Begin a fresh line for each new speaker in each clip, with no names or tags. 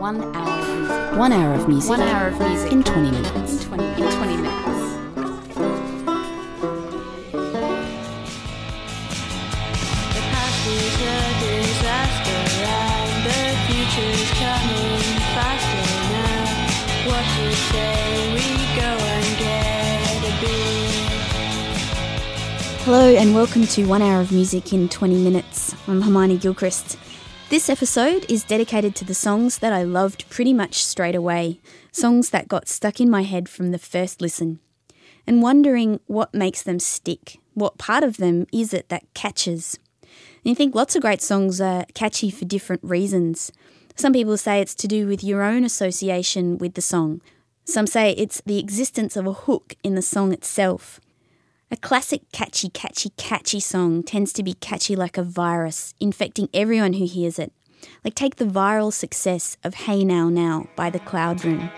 One hour of music.
One hour of music.
One hour of music.
in 20 minutes.
In 20, in 20 minutes.
The past is a disaster and the future's coming faster now. What you say, we go and get a beer.
Hello and welcome to One Hour of Music in 20 Minutes. I'm Hermione Gilchrist. This episode is dedicated to the songs that I loved pretty much straight away, songs that got stuck in my head from the first listen, and wondering what makes them stick. What part of them is it that catches? And you think lots of great songs are catchy for different reasons. Some people say it's to do with your own association with the song. Some say it's the existence of a hook in the song itself. A classic catchy, catchy, catchy song tends to be catchy like a virus, infecting everyone who hears it. Like take the viral success of Hey Now Now by The Cloud Room.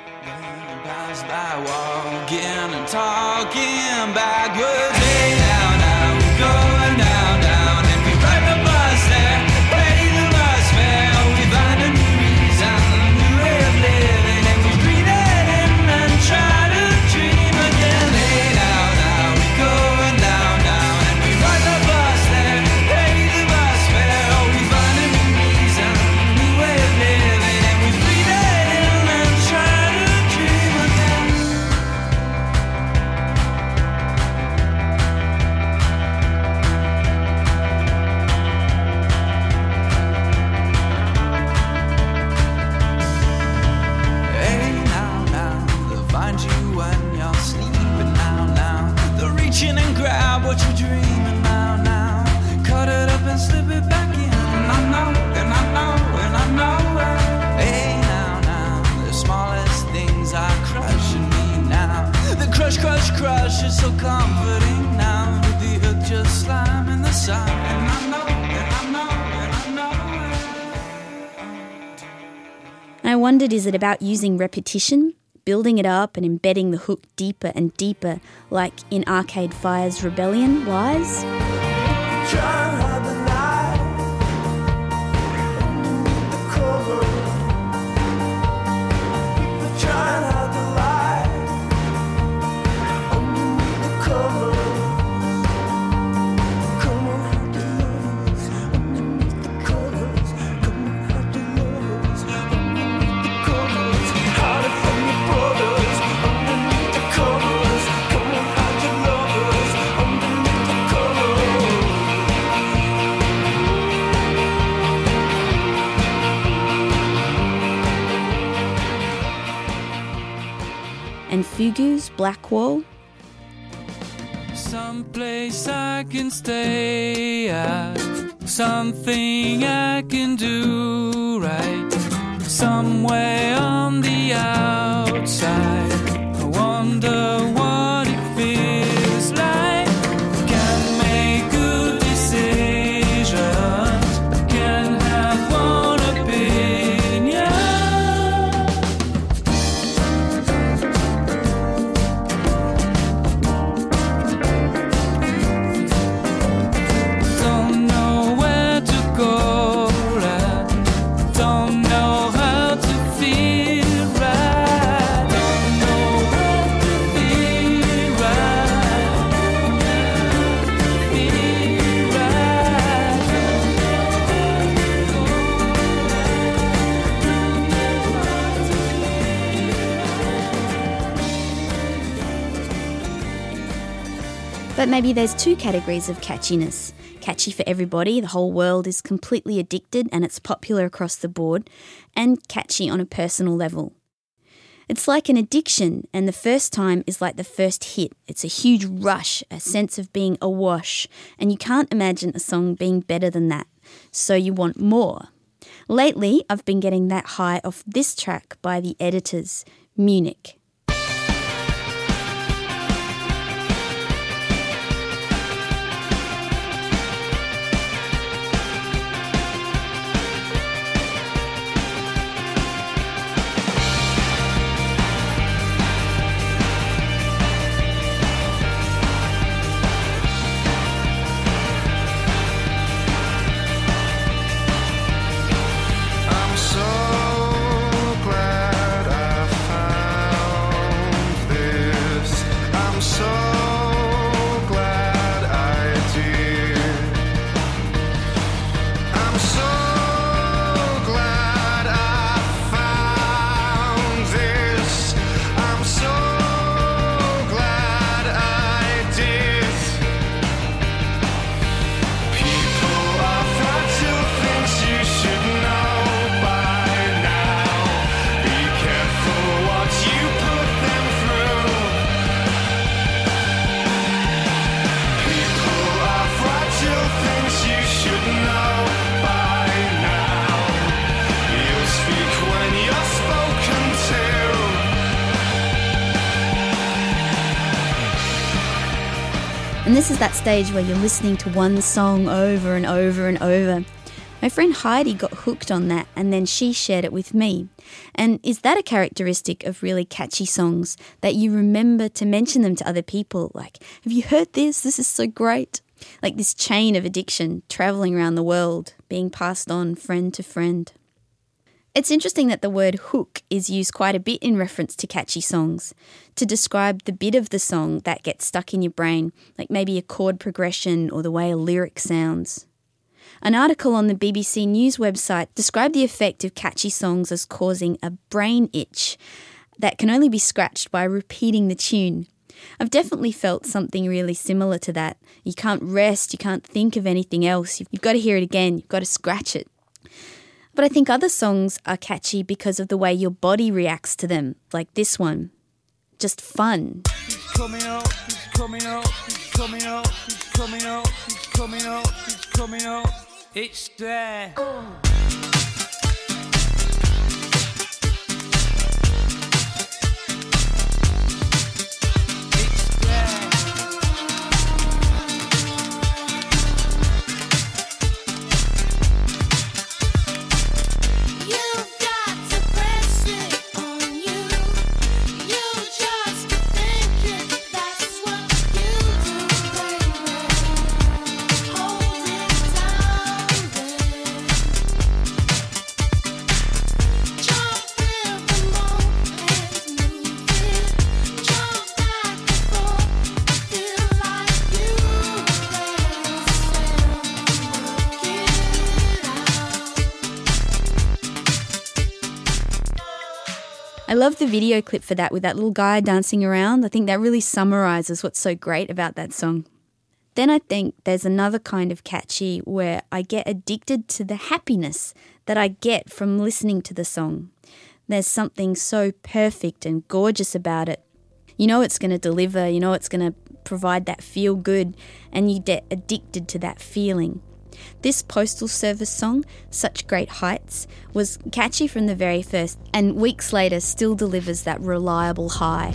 And what you're dreaming now, now. Cut it up and slip it back in. And I know, and I know, and I know. Hey now, now, the smallest things are crushing me now. The crush, crush, crush is so comforting now. With the hook just slamming the sun. And I know, and I know, and I know. it.
I wondered is it about using repetition, building it up and embedding the hook deeper and deeper, like in Arcade Fire's Rebellion Lies? Wall?
Someplace I can stay at, something I can do right, somewhere on the outside.
But maybe there's two categories of catchiness catchy for everybody, the whole world is completely addicted and it's popular across the board, and catchy on a personal level. It's like an addiction, and the first time is like the first hit. It's a huge rush, a sense of being awash, and you can't imagine a song being better than that. So you want more. Lately, I've been getting that high off this track by the editors, Munich. Is that stage where you're listening to one song over and over and over. My friend Heidi got hooked on that and then she shared it with me. And is that a characteristic of really catchy songs that you remember to mention them to other people? Like, have you heard this? This is so great. Like this chain of addiction traveling around the world, being passed on friend to friend. It's interesting that the word hook is used quite a bit in reference to catchy songs to describe the bit of the song that gets stuck in your brain, like maybe a chord progression or the way a lyric sounds. An article on the BBC News website described the effect of catchy songs as causing a brain itch that can only be scratched by repeating the tune. I've definitely felt something really similar to that. You can't rest, you can't think of anything else. You've got to hear it again, you've got to scratch it. But I think other songs are catchy because of the way your body reacts to them, like this one. Just fun.
Coming up,
love the video clip for that with that little guy dancing around. I think that really summarizes what's so great about that song. Then I think there's another kind of catchy where I get addicted to the happiness that I get from listening to the song. There's something so perfect and gorgeous about it. You know it's going to deliver, you know it's going to provide that feel good, and you get addicted to that feeling. This Postal Service song, Such Great Heights, was catchy from the very first, and weeks later still delivers that reliable high.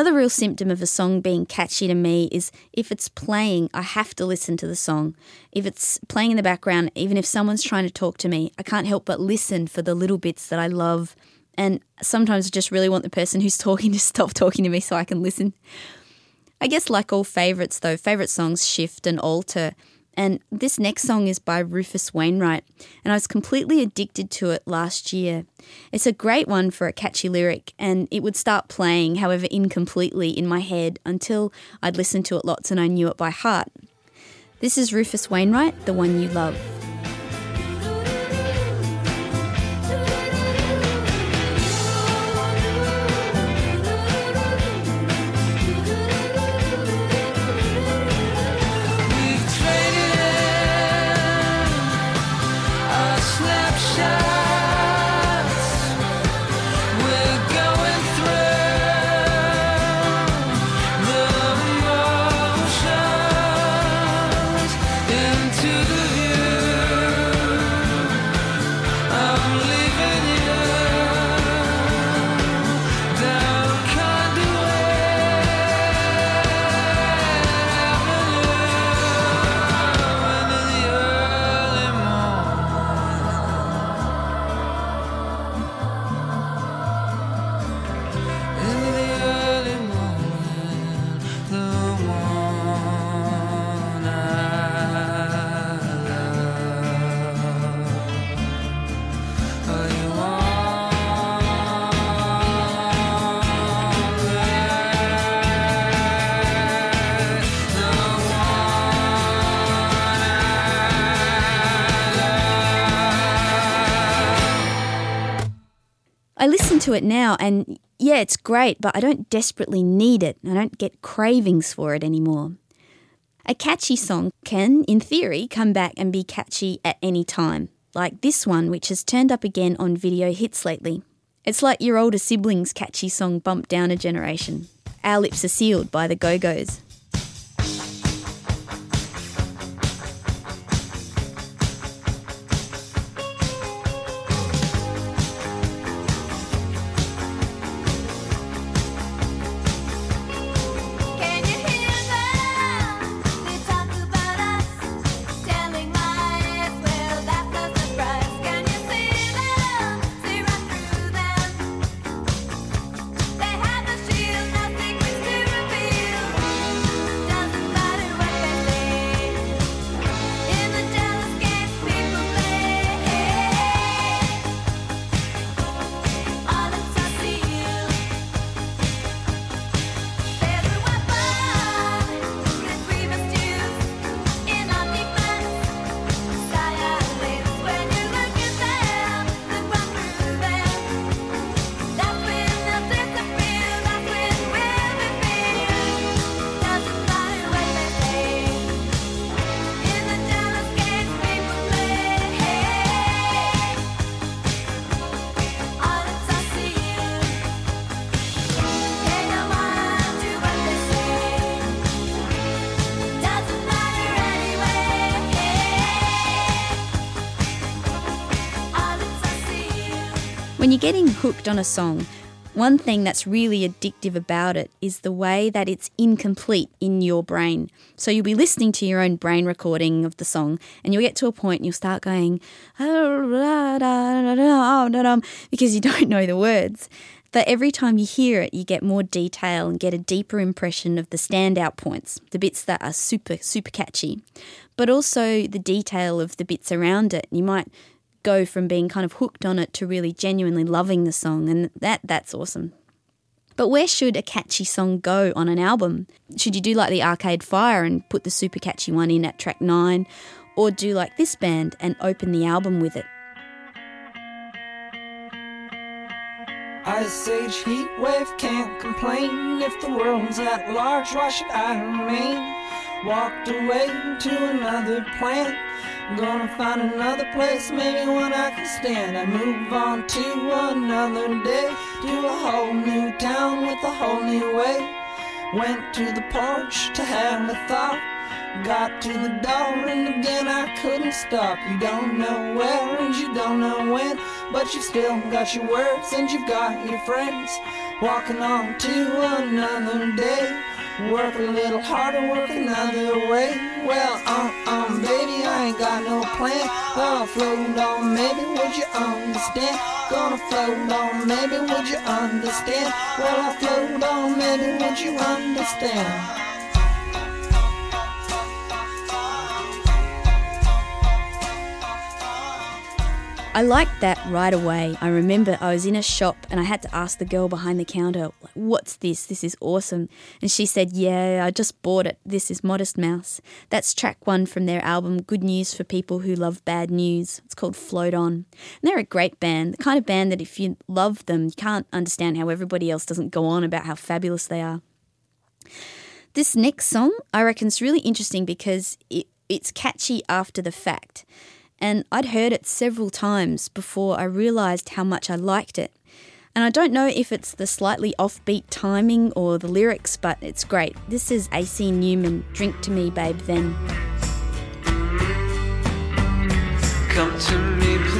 Another real symptom of a song being catchy to me is if it's playing, I have to listen to the song. If it's playing in the background, even if someone's trying to talk to me, I can't help but listen for the little bits that I love. And sometimes I just really want the person who's talking to stop talking to me so I can listen. I guess, like all favourites, though, favourite songs shift and alter. And this next song is by Rufus Wainwright, and I was completely addicted to it last year. It's a great one for a catchy lyric, and it would start playing, however incompletely, in my head until I'd listened to it lots and I knew it by heart. This is Rufus Wainwright, The One You Love.
I'm leaving
to it now, and yeah, it's great, but I don't desperately need it. I don't get cravings for it anymore. A catchy song can, in theory, come back and be catchy at any time, like this one, which has turned up again on video hits lately. It's like your older siblings' catchy song bumped down a generation. Our Lips Are Sealed by the Go Go's.
When
you're getting hooked on a song, one thing that's really addictive about it is the way that it's incomplete in your brain. So you'll be listening to your own brain recording of the song, and you'll get to a point and you'll start going, ah, oh, because you don't know the words. But every time you hear it, you get more detail and get a deeper impression of the standout points, the bits that are super, super catchy, but also the detail of the bits around it. You might go from being kind of hooked on it to really genuinely loving the song, and that that's awesome. But where should a catchy song go on an album? Should you do like the Arcade Fire and put the super catchy one in at track 9 or do like this band and open the album with it?
Ice age heat wave can't complain. If the world's at large, why should I remain? Walked away to another planet. Gonna find another place, maybe one I can stand. I move on to another day, to a whole new town with a whole new way. Went to the porch to have a thought. Got to the door and again I couldn't stop. You don't know where and you don't know when, but you've still got your words and you've got your friends. Walking on to another day. Work a little harder, work another way. Well, um, um, baby, I ain't got no plan. Gonna float on, maybe would you understand? Gonna float on, maybe would you understand? Well, I float on, maybe would you understand?
I liked that right away. I remember I was in a shop and I had to ask the girl behind the counter, What's this? This is awesome. And she said, Yeah, I just bought it. This is Modest Mouse. That's track one from their album, Good News for People Who Love Bad News. It's called Float On. And they're a great band, the kind of band that if you love them, you can't understand how everybody else doesn't go on about how fabulous they are. This next song, I reckon, is really interesting because it, it's catchy after the fact. And I'd heard it several times before I realised how much I liked it. And I don't know if it's the slightly offbeat timing or the lyrics, but it's great. This is AC Newman, Drink to Me, Babe, Then.
Come to me, please.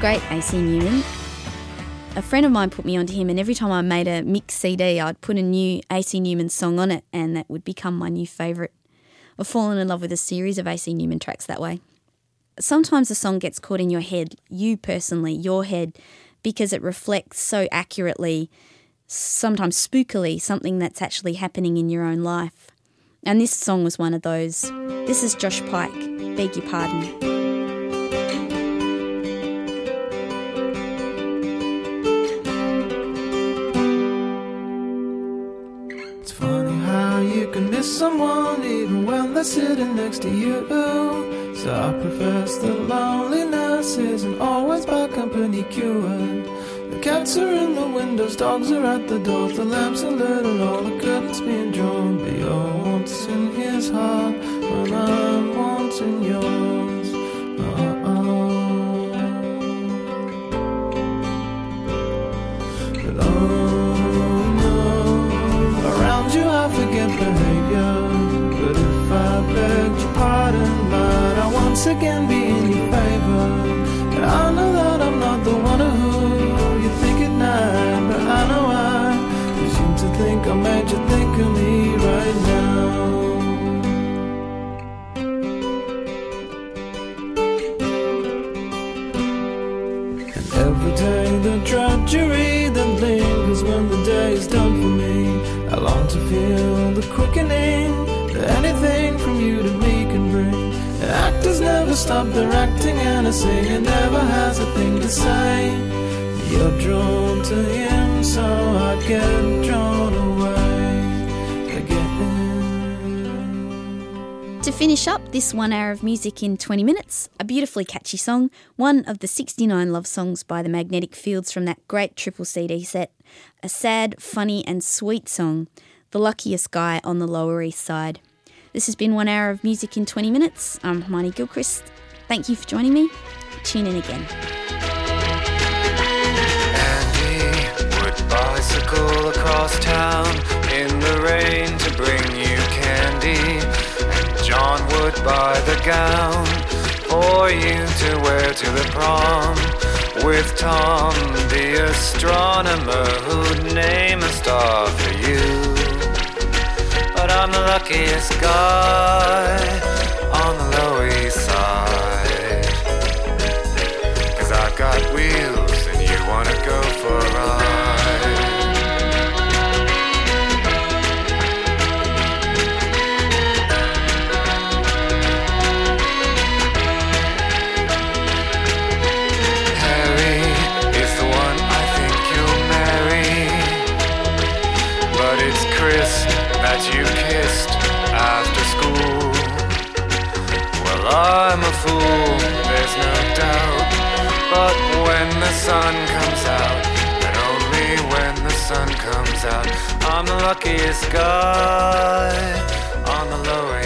Great, AC Newman. A friend of mine put me onto him, and every time I made a mix CD, I'd put a new AC Newman song on it, and that would become my new favourite. I've fallen in love with a series of AC Newman tracks that way. Sometimes a song gets caught in your head, you personally, your head, because it reflects so accurately, sometimes spookily, something that's actually happening in your own life. And this song was one of those. This is Josh Pyke, Beg Your Pardon.
Even sitting next to you. So I profess that loneliness isn't always by company cured. The cats are in the windows, dogs are at the doors, the lamps are lit and all the curtains being drawn. But you're once in his heart when I'm in yours. Uh-oh. But oh again be never acting, and never has a thing to say. You're drawn to him, so I get drawn away again.
To finish up this one hour of music in 20 minutes, a beautifully catchy song, one of the 69 love songs by the Magnetic Fields from that great triple CD set. A sad, funny, and sweet song, The Luckiest Guy on the Lower East Side. This has been one hour of music in 20 minutes. I'm Hermione Gilchrist. Thank you for joining me. Tune in again.
Bicycle across town in the rain to bring you candy. And John would buy the gown for you to wear to the prom. With Tom, the astronomer, who'd name a star for you. But I'm the luckiest guy luckiest guy on the Lower